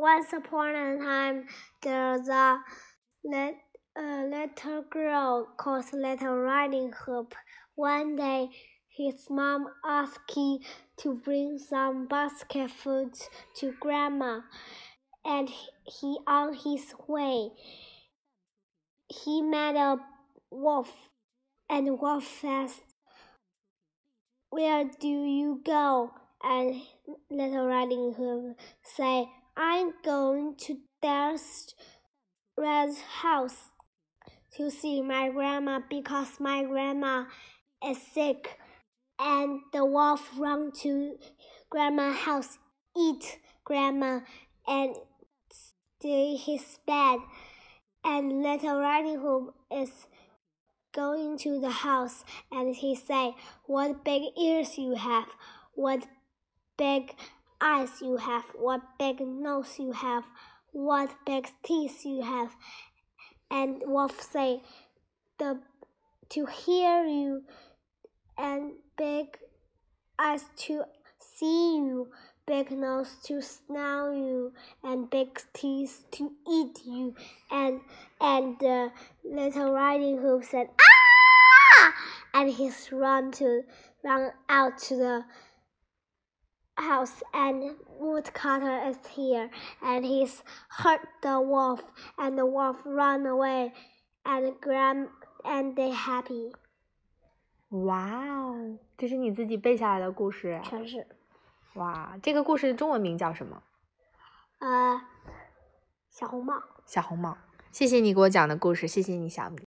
Once upon a time, there was a, a little girl called Little Riding Hood. One day, his mom asked him to bring some basket food to Grandma, and he on his way. He met a wolf, and wolf asked, "Where do you go?" And Little Riding Hood said, I'm going to Dad's house to see my grandma because my grandma is sick. And the wolf run to grandma's house, eat grandma, and stay his bed. And Little Riding Hood is going to the house, and he say, "What big ears you have! What big eyes you have, what big nose you have, what big teeth you have. And Wolf say, the to hear you, and big eyes to see you, big nose to smell you, and big teeth to eat you. And and little riding hood said, ah! And he's run to run out to the house and woodcutter is here and he's hurt the wolf and the wolf run away and grand and they happy 哇哦这是你自己背下来的故事全是哇这个故事的中文名叫什么呃小红帽小红帽谢谢你给我讲的故事谢谢你小米